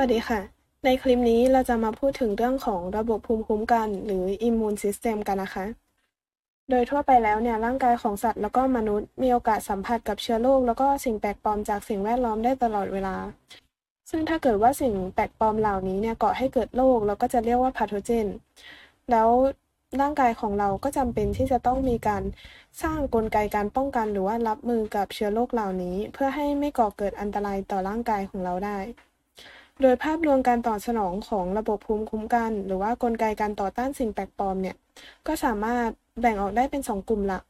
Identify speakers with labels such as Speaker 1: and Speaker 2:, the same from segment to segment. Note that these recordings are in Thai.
Speaker 1: วัสดีค่ะ ในคลิปนี้เราจะมาพูดถึงเรื่องของระบบภูมิคุ้มกัน หรือ Immune System กันนะคะ โดยทั่วไปแล้วเนี่ยร่างกายของสัตว์แล้วก็มนุษย์ มีโอกาสสัมผัสกับเชื้อโรคแล้วก็สิ่งแปลกปลอมจากสิ่งแวดล้อมได้ตลอดเวลา ซึ่งถ้าเกิดว่าสิ่งแปลกปลอมเหล่านี้เนี่ยก่อให้เกิดโรคเราก็จะเรียกว่าพาโทเจน แล้วร่างกายของเราก็จำเป็นที่จะต้องมีการสร้างกลไกการป้องกัน หรือว่ารับมือกับเชื้อโรคเหล่านี้ เพื่อให้ไม่ก่อเกิดอันตรายต่อร่างกายของเราได้ โดยภาพรวมการตอบสนองของระบบภูมิคุ้มกัน หรือว่ากลไกการต่อต้านสิ่งแปลกปลอมเนี่ยก็สามารถแบ่งออกได้เป็น 2 กลุ่มหลัก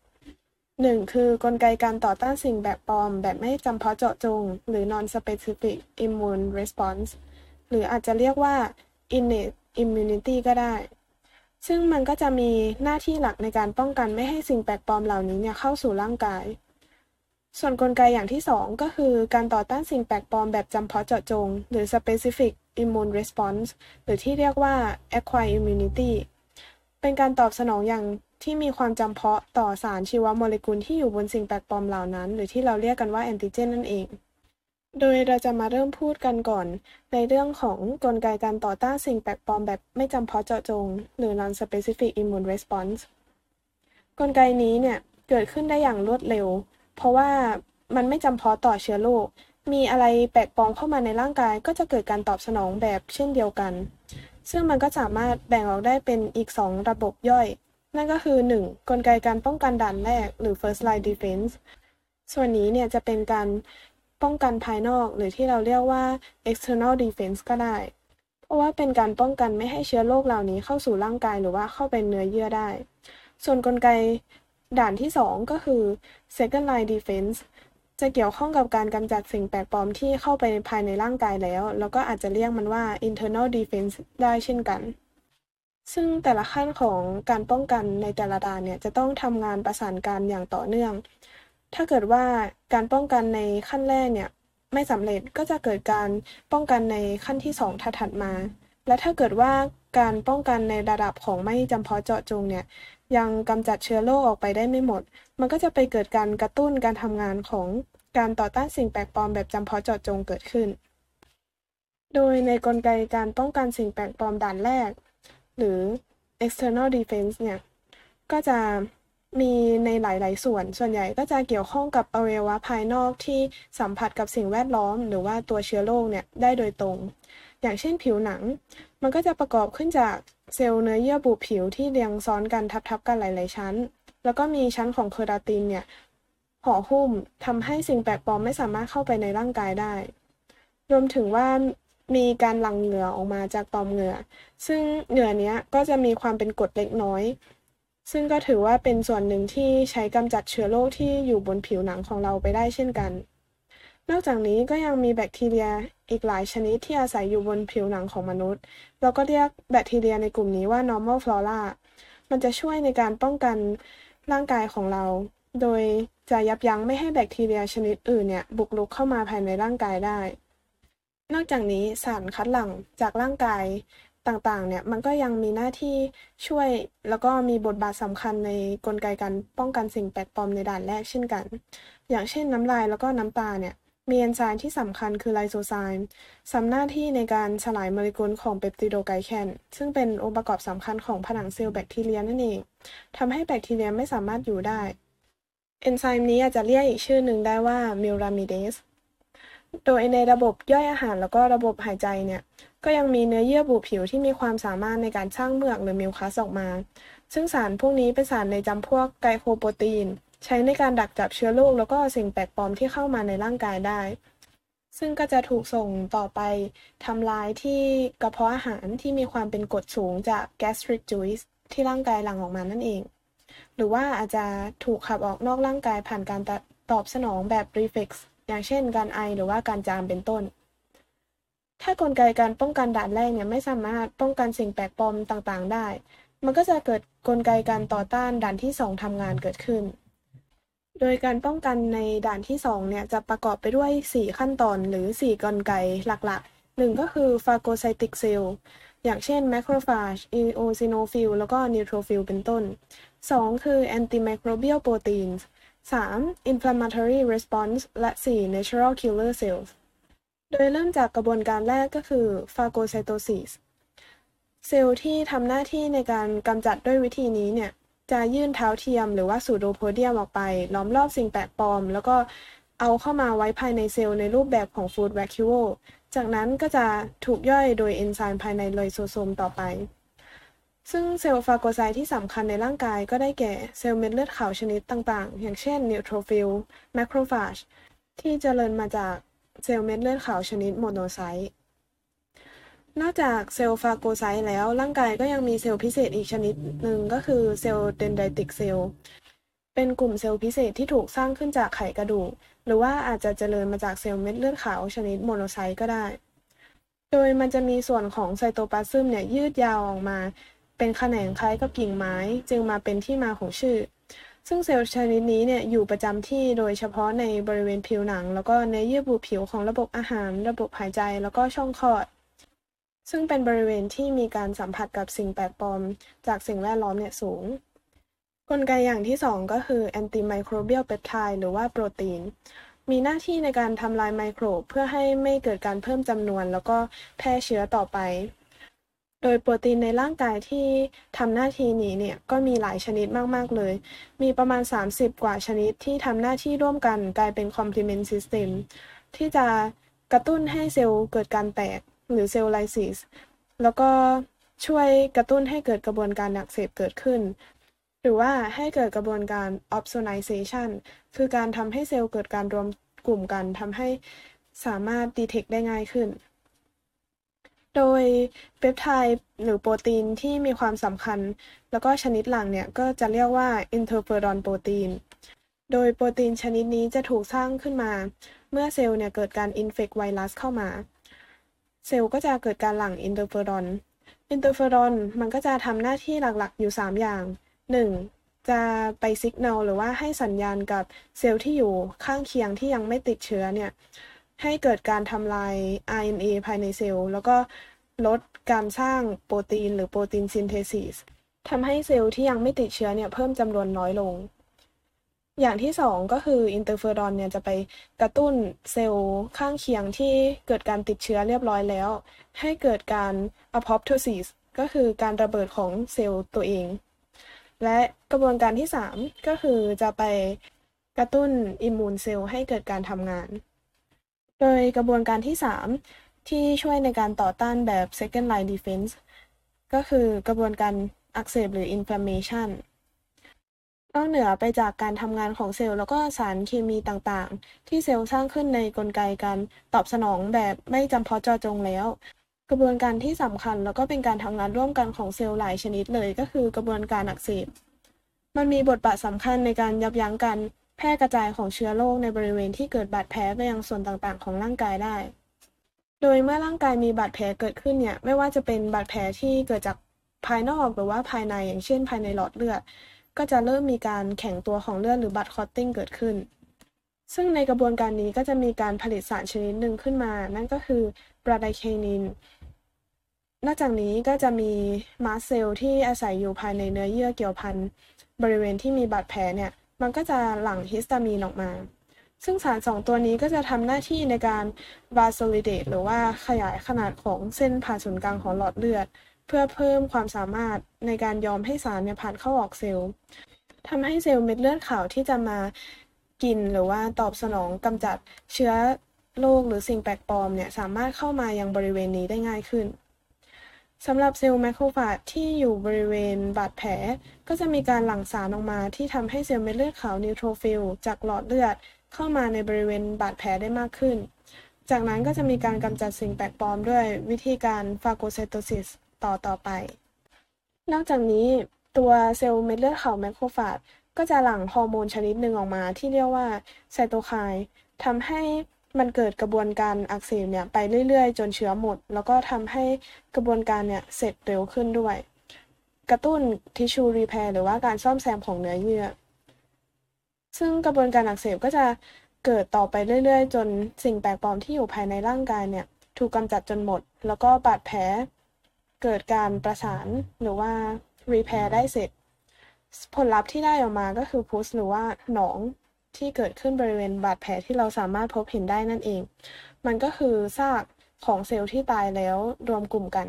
Speaker 1: 1. คือกลไกการต่อต้านสิ่งแปลกปลอม แบบไม่จำเพาะเจาะจง หรือ non-specific immune response หรืออาจจะเรียกว่า innate immunity ก็ได้ ซึ่งมันก็จะมีหน้าที่หลักในการป้องกันไม่ให้สิ่งแปลกปลอมเหล่านี้เนี่ยเข้าสู่ร่างกาย ส่วนนกลไกอย่างที่ 2 ก็คือการต่อต้านสิ่งแปลกปลอมแบบจำเพาะเจาะจง หรือ specific immune response หรือที่เรียกว่า acquired immunity เป็นการตอบสนองอย่างที่มีความจำเพาะต่อสารชีวโมเลกุลที่อยู่บนสิ่งแปลกปลอมเหล่านั้น หรือที่เราเรียกกันว่าแอนติเจนนั่นเอง โดยเราจะมาเริ่มพูดกันก่อน ในเรื่องของกลไกการต่อต้านสิ่งแปลกปลอมแบบไม่จำเพาะเจาะจง หรือ non-specific immune response กลไกนี้เนี่ยเกิดขึ้นได้อย่างรวดเร็ว เพราะว่ามันไม่จำเพาะต่อเชื้อโรค มีอะไรแปลกปลอมเข้ามาในร่างกาย ก็จะเกิดการตอบสนองแบบเช่นเดียวกัน ซึ่งมันก็สามารถแบ่งออกได้เป็นอีก 2 ระบบย่อย นั่นก็คือ 1. กลไกการป้องกันด่านแรก หรือ first line defense ส่วนนี้เนี่ยจะเป็นการป้องกันภายนอก หรือที่เราเรียกว่า external defense ก็ได้ เพราะว่าเป็นการป้องกันไม่ให้เชื้อโรคเหล่านี้เข้าสู่ร่างกายหรือว่าเข้าเป็นเนื้อเยื่อได้ ส่วนนกลไก ด่านที่ 2 ก็คือ second line defense จะเกี่ยวข้องกับการกำจัดสิ่งแปลกปลอมที่เข้าไปภายในร่างกายแล้ว แล้วก็อาจจะเรียกมันว่า internal defense ได้เช่นกัน ซึ่งแต่ละขั้นของการป้องกันในแต่ละด่านเนี่ยจะต้องทำงานประสานกันอย่างต่อเนื่อง ถ้าเกิดว่าการป้องกันในขั้นแรกเนี่ยไม่สำเร็จก็จะเกิดการป้องกันในขั้นที่ 2 ถัดมา และถ้าเกิดว่า การป้องกันในระดับของไม่จำเพาะเจาะจงเนี่ยยังกำจัดเชื้อโรคออกไปได้ไม่หมด มันก็จะไปเกิดการกระตุ้นการทำงานของการต่อต้านสิ่งแปลกปลอมแบบจำเพาะเจาะจงเกิดขึ้น โดยในกลไกการป้องกันสิ่งแปลกปลอมด่านแรก หรือ external defense เนี่ย ก็จะมีในหลาย ๆ ส่วน ส่วนใหญ่ก็จะเกี่ยวข้องกับอวัยวะภายนอกที่สัมผัสกับสิ่งแวดล้อม หรือว่าตัวเชื้อโรคเนี่ยได้โดยตรง อย่างเช่นผิวหนัง มันก็จะประกอบขึ้นจากเซลล์เนื้อเยื่อบุผิวที่เรียงซ้อนกันทับๆกันหลาย ๆ ชั้น แล้วก็มีชั้นของเคราตินเนี่ยห่อหุ้มทำให้สิ่งแปลกปลอมไม่สามารถเข้าไปในร่างกายได้ รวมถึงว่ามีการหลั่งเหงื่อออกมาจากต่อมเหงื่อ ซึ่งเหงื่อนี้ก็จะมีความเป็นกรดเล็กน้อย ซึ่งก็ถือว่าเป็นส่วนหนึ่งที่ใช้กำจัดเชื้อโรคที่อยู่บนผิวหนังของเราไปได้เช่นกัน นอกจากนี้ก็ยังมีแบคทีเรียอีกหลายชนิดที่อาศัยอยู่บนผิวหนังของมนุษย์ เราก็เรียกแบคทีเรียในกลุ่มนี้ว่า normal flora มันจะช่วยในการป้องกันร่างกายของเรา โดยจะยับยั้งไม่ให้แบคทีเรียชนิดอื่นเนี่ยบุกรุกเข้ามาภายในร่างกายได้ นอกจากนี้สารคัดหลั่งจากร่างกายต่างๆ เนี่ยมันก็ยังมีหน้าที่ช่วยแล้วก็มีบทบาทสำคัญในกลไกการป้องกันสิ่งแปลกปลอมในด่านแรกเช่นกัน อย่างเช่นน้ำลายแล้วก็น้ำตาเนี่ย มีเอนไซม์ที่สำคัญคือ lysozyme ทำหน้าที่ในการสลายโมเลกุลของ peptidoglycan ซึ่งเป็นองค์ประกอบสำคัญของผนังเซลล์แบคทีเรียนั่นเองทำให้แบคทีเรียไม่สามารถอยู่ได้ เอนไซม์นี้อาจจะเรียกอีกชื่อหนึ่งได้ว่า muramidase โดยในระบบย่อยอาหารแล้วก็ระบบหายใจเนี่ย ก็ยังมีเนื้อเยื่อบุผิวที่มีความสามารถในการสร้างเมือกหรือ mucus ออกมา ซึ่งสารพวกนี้เป็นสารในจำพวกไกลโคโปรตีน ใช้ในการดักจับเชื้อโรคแล้วก็สิ่งแปลกปลอมที่เข้ามาในร่างกายได้ ซึ่งก็จะถูกส่งต่อไปทำลายที่กระเพาะอาหารที่มีความเป็นกรดสูงจาก gastric juice ที่ร่างกายหลั่งออกมานั่นเอง หรือว่าอาจจะถูกขับออกนอกร่างกายผ่านการตอบสนองแบบ reflex อย่างเช่น การไอหรือว่าการจามเป็นต้น ถ้ากลไกการป้องกันด่านแรกเนี่ยไม่สามารถป้องกันสิ่งแปลกปลอมต่างๆ ได้ มันก็จะเกิดกลไกการต่อต้านด่านที่ 2ทำงานเกิดขึ้น โดยการป้องกันในด่านที่ 2 เนี่ย จะประกอบไปด้วย 4 ขั้นตอนหรือ 4 กลไกหลักๆ 1 ก็คือ phagocytic cell อย่างเช่น macrophage eosinophil แล้วก็ neutrophil เป็นต้น 2 คือ antimicrobial protein 3. inflammatory response และ 4. natural killer cells โดยเริ่มจากกระบวนการแรกก็คือphagocytosis เซลล์ที่ทำหน้าที่ในการกำจัดด้วยวิธีนี้เนี่ย จะยื่นเท้าเทียมหรือว่า pseudopodium ออกไป ล้อมรอบสิ่งแปลกปลอม แล้วก็เอาเข้ามาไว้ภายในเซลล์ในรูปแบบของ food vacuole จากนั้นก็จะถูกย่อยโดยเอนไซม์ภายใน lysosome ต่อไป ซึ่งเซลล์ phagocyte ที่สำคัญในร่างกายก็ได้แก่เซลล์เม็ดเลือดขาวชนิดต่างๆ อย่างเช่น neutrophil macrophageที่เจริญมาจากเซลล์เม็ดเลือดขาวชนิด monocyte นอกจากเซลล์ phagocyte แล้ว ร่างกายก็ยังมีเซลล์พิเศษอีกชนิดหนึ่งก็คือเซลล์ dendritic cell เป็นกลุ่มเซลล์พิเศษที่ถูกสร้างขึ้นจากไขกระดูก หรือว่าอาจจะเจริญมาจากเซลล์เม็ดเลือดขาวชนิด monocyte ก็ได้ โดยมันจะมีส่วนของ cytoplasm เนี่ยยืดยาวออกมา เป็นแขนงคล้ายกับกิ่งไม้ จึงมาเป็นที่มาของชื่อ ซึ่งเซลล์ชนิดนี้เนี่ยอยู่ประจำที่โดยเฉพาะในบริเวณผิวหนัง แล้วก็ในเยื่อบุผิวของระบบอาหาร ระบบหายใจ แล้วก็ช่องคลอด ซึ่งเป็นบริเวณที่มีการสัมผัสกับสิ่งแปลกปลอม จากสิ่งแวดล้อมเนี่ยสูง กลไกอย่างที่ 2 ก็คือแอนติไมโครเบียลเปปไทด์หรือว่าโปรตีน มีหน้าที่ในการทำลายไมโครเพื่อให้ไม่เกิดการเพิ่มจำนวน แล้วก็แพร่เชื้อต่อไป โดยโปรตีนในร่างกายที่ทำหน้าที่นี้เนี่ยก็มีหลายชนิดมาก ๆ เลย มีประมาณ 30 กว่าชนิดที่ทำหน้าที่ร่วมกันกลายเป็น complement system ที่จะกระตุ้นให้เซลล์เกิดการแตก หรือเซลล์ไลซิสแล้วก็ช่วยกระตุ้นให้เกิดกระบวนการอักเสบเกิดขึ้น หรือว่าให้เกิดกระบวนการ opsonization คือการทำให้เซลล์เกิดการรวมกลุ่มกันทำให้สามารถ detect ได้ง่ายขึ้น โดยเปปไทด์หรือโปรตีนที่มีความสำคัญ แล้วก็ชนิดหลังเนี่ย ก็จะเรียกว่า interferon protein โดยโปรตีนชนิดนี้จะถูกสร้างขึ้นมา เมื่อเซลล์เนี่ยเกิดการ infect ไวรัสเข้ามา เซลล์ก็จะเกิดการหลั่ง interferon interferon มันก็จะทำหน้าที่หลักๆอยู่ 3 อย่าง 1. จะไปสัญญาณหรือว่าให้สัญญาณกับเซลล์ที่อยู่ข้างเคียงที่ยังไม่ติดเชื้อเนี่ย ให้เกิดการทำลาย RNA ภายในเซลล์ แล้วก็ลดการสร้างโปรตีนหรือ protein synthesis ทำให้เซลล์ที่ยังไม่ติดเชื้อเนี่ยเพิ่มจำนวนน้อยลง อย่างที่2ก็คือ interferon เนี่ยจะไปกระตุ้นเซลล์ข้างเคียงที่เกิดการติดเชื้อเรียบร้อยแล้ว ให้เกิดการ apoptosis ก็คือการระเบิดของเซลล์ตัวเอง และกระบวนการที่ 3 ก็คือจะไปกระตุ้น immune cell ให้เกิดการทำงาน โดยกระบวนการที่ 3 ที่ช่วยในการต่อต้านแบบ second line defense ก็คือกระบวนการอักเสบหรือ inflammation นอกเหนือไปจากการทำงานของเซลล์แล้วก็สารเคมีต่างๆ ที่เซลล์สร้างขึ้นในกลไกการตอบสนองแบบไม่จำเพาะเจาะจงแล้ว กระบวนการที่สำคัญแล้วก็เป็นการทำงานร่วมกันของเซลล์หลายชนิดเลยก็คือกระบวนการอักเสบ มันมีบทบาทสำคัญในการยับยั้งการแพร่กระจายของเชื้อโรคในบริเวณที่เกิดบาดแผลไปยังส่วนต่างๆ ของร่างกายได้ โดยเมื่อร่างกายมีบาดแผลเกิดขึ้นเนี่ยไม่ว่าจะเป็นบาดแผลที่เกิดจากภายนอกหรือว่าภายในอย่างเช่น ภายในหลอดเลือด ก็จะเริ่มมีการแข็งตัวของเลือดหรือ blood clotting เกิดขึ้น ซึ่งในกระบวนการนี้ก็จะมีการผลิตสารชนิดหนึ่งขึ้นมา นั่นก็คือ bradykinin นอกจากนี้ก็จะมี mast cell ที่อาศัยอยู่ภายในเนื้อเยื่อเกี่ยวพันบริเวณที่มีบาดแผลเนี่ย มันก็จะหลั่ง histamine ออกมา ซึ่งสารสองตัวนี้ก็จะทำหน้าที่ในการ vasodilate หรือว่าขยายขนาดของเส้นผ่าศูนย์กลางของหลอดเลือด เพื่อเพิ่มความสามารถในการยอมให้สารเนี่ยผ่านเข้าออกเซลล์ทำให้เซลล์เม็ดเลือดขาวที่จะมากินหรือว่าตอบสนองกำจัดเชื้อโรคหรือสิ่งแปลกปลอมเนี่ยสามารถเข้ามายังบริเวณนี้ได้ง่ายขึ้นสำหรับเซลล์ macrophage ที่อยู่บริเวณบาดแผล ก็จะมีการหลั่งสารออกมาที่ทำให้เซลล์เม็ดเลือดขาว neutrophil จากหลอดเลือดเข้ามาในบริเวณบาดแผลได้มากขึ้น จากนั้นก็จะมีการกำจัดสิ่งแปลกปลอมด้วยวิธีการ phagocytosis ต่อต่อไป นอกจากนี้ตัวเซลล์เม็ดเลือดขาว macrophage ก็จะหลั่งฮอร์โมนชนิดหนึ่งออกมาที่เรียกว่าไซโตไคน์ทำให้มันเกิดกระบวนการอักเสบเนี่ยไปเรื่อยๆ จนเชื้อหมด แล้วก็ทำให้กระบวนการเนี่ยเสร็จเร็วขึ้นด้วย กระตุ้น tissue repair หรือว่าการซ่อมแซมของเนื้อเยื่อ ซึ่งกระบวนการอักเสบก็จะเกิดต่อไปเรื่อยๆ จนสิ่งแปลกปลอมที่อยู่ภายในร่างกายเนี่ยถูกกำจัดจนหมด แล้วก็บาดแผล เกิดการประสานหรือว่า repair ได้เสร็จ ผลลัพธ์ที่ได้ออกมาก็คือพุสหรือว่าหนองที่เกิดขึ้นบริเวณบาดแผลที่เราสามารถพบเห็นได้นั่นเอง มันก็คือซากของเซลล์ที่ตายแล้วรวมกลุ่มกัน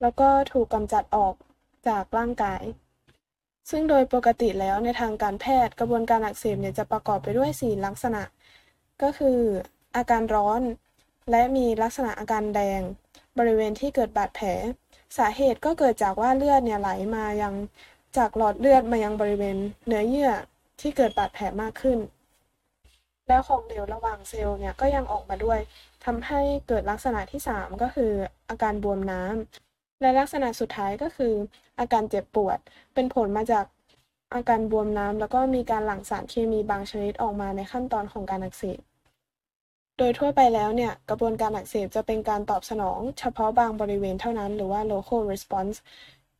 Speaker 1: แล้วก็ถูกกำจัดออกจากร่างกาย ซึ่งโดยปกติแล้วในทางการแพทย์กระบวนการอักเสบเนี่ยจะประกอบไปด้วย 4 ลักษณะ ก็คืออาการร้อน และมีลักษณะอาการแดง บริเวณที่เกิดบาดแผล สาเหตุก็เกิดจากว่าเลือดเนี่ยไหลมายังจากหลอดเลือดมายังบริเวณเนื้อเยื่อที่เกิดบาดแผลมากขึ้น แล้วของเหลวระหว่างเซลล์เนี่ยก็ยังออกมาด้วยทำให้เกิดลักษณะที่ 3 ก็คืออาการบวมน้ำและลักษณะสุดท้ายก็คืออาการเจ็บปวด เป็นผลมาจากอาการบวมน้ำแล้วก็มีการหลั่งสารเคมีบางชนิดออกมาในขั้นตอนของการอักเสบ ดยทั่วไปแล้วเนี่ย กระบวนการอักเสบจะเป็นการตอบสนอง เฉพาะบางบริเวณเท่านั้น หรือว่า local response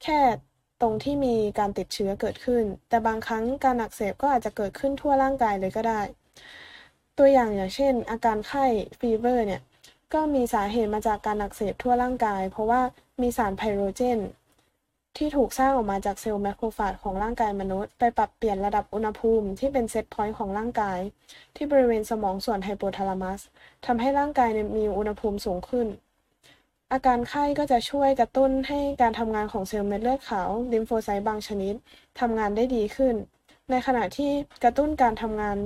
Speaker 1: แค่ตรงที่มีการติดเชื้อเกิดขึ้น แต่บางครั้งการอักเสบก็อาจจะเกิดขึ้นทั่วร่างกายเลยก็ได้ ตัวอย่างอย่างเช่น อาการไข้ fever เนี่ย ก็มีสาเหตุมาจากการอักเสบทั่วร่างกาย เพราะว่ามีสาร pyrogen ที่ถูกสร้างออกมาจากเซลล์ macrophage ของร่างกายมนุษย์ ไปปรับเปลี่ยนระดับอุณหภูมิที่เป็น set point ของร่างกาย ที่บริเวณสมองส่วนไฮโปทาลามัสทำให้ร่างกายมีอุณหภูมิสูงขึ้น อาการไข้ก็จะช่วยกระตุ้นให้การทำงานของเซลล์เม็ดเลือดขาวลิมโฟไซต์บางชนิดทำงานได้ดีขึ้น ในขณะที่กระตุ้นการทำงาน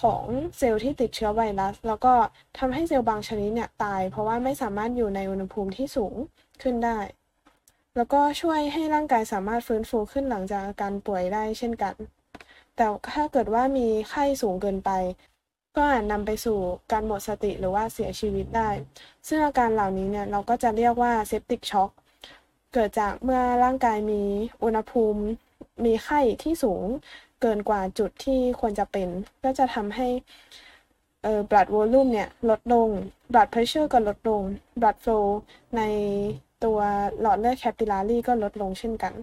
Speaker 1: ของเซลล์ที่ติดเชื้อไวรัส แล้วก็ทำให้เซลล์บางชนิดเนี่ยตาย เพราะว่าไม่สามารถอยู่ในอุณหภูมิที่สูงขึ้นได้ แล้วก็ช่วยให้ร่างกายสามารถฟื้นฟูขึ้นหลังจากอาการป่วยได้เช่นกัน แต่ถ้าเกิดว่ามีไข้สูงเกินไป ก็อาจนำไปสู่การหมดสติหรือว่าเสียชีวิตได้ ซึ่งอาการเหล่านี้เนี่ยเราก็จะเรียกว่า septic shock เกิดจากเมื่อร่างกายมีอุณหภูมิ มีไข้ที่สูงเกินกว่าจุดที่ควรจะเป็น ก็จะทำให้เอ่อ blood volume เนี่ยลดลง blood pressure ก็ลดลง blood flow ใน ตัวหลอดเลือด capillary ก็ลดลงเช่นกัน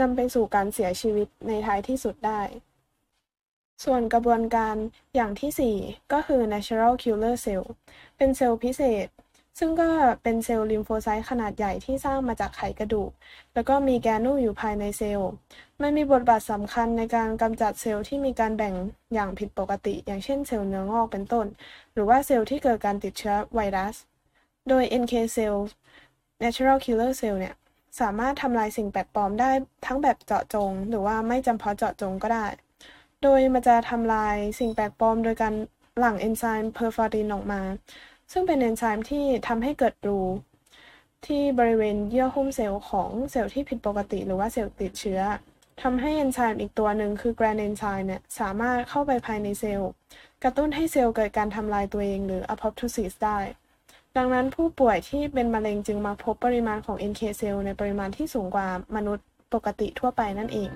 Speaker 1: นำไปสู่การเสียชีวิตในท้ายที่สุดได้ ส่วนกระบวนการอย่างที่ 4 ก็คือ natural killer cell เป็นเซลล์พิเศษ ซึ่งก็เป็นเซลล์ลิมโฟไซต์ขนาดใหญ่ที่สร้างมาจากไขกระดูก แล้วก็มี granule อยู่ภายในเซลล์ มันมีบทบาทสำคัญในการกำจัดเซลล์ที่มีการแบ่งอย่างผิดปกติ อย่างเช่นเซลล์เนื้องอกเป็นต้น หรือว่าเซลล์ที่เกิดการติดเชื้อไวรัส โดย NK cell natural killer cell เนี่ย สามารถทำลายสิ่งแปลกปลอมได้ทั้งแบบเจาะจง หรือว่าไม่จำเพาะเจาะจงก็ได้ โดยมันจะทำลายสิ่งแปลกปลอมโดยการหลั่งเอนไซม์ perforin ออกมา ซึ่งเป็นเอนไซม์ที่ทำให้เกิดรูที่บริเวณเยื่อหุ้มเซลล์ของเซลล์ที่ผิดปกติ หรือว่าเซลล์ติดเชื้อทำให้เอนไซม์อีกตัวหนึ่งคือ granzyme เนี่ยสามารถเข้าไปภายในเซลล์ กระตุ้นให้เซลล์เกิดการทำลายตัวเองหรือ apoptosis ได้ ดังนั้นผู้ป่วยที่เป็นมะเร็งจึงมักพบปริมาณของ NK เซลล์ในปริมาณที่สูงกว่ามนุษย์ปกติทั่วไปนั่นเอง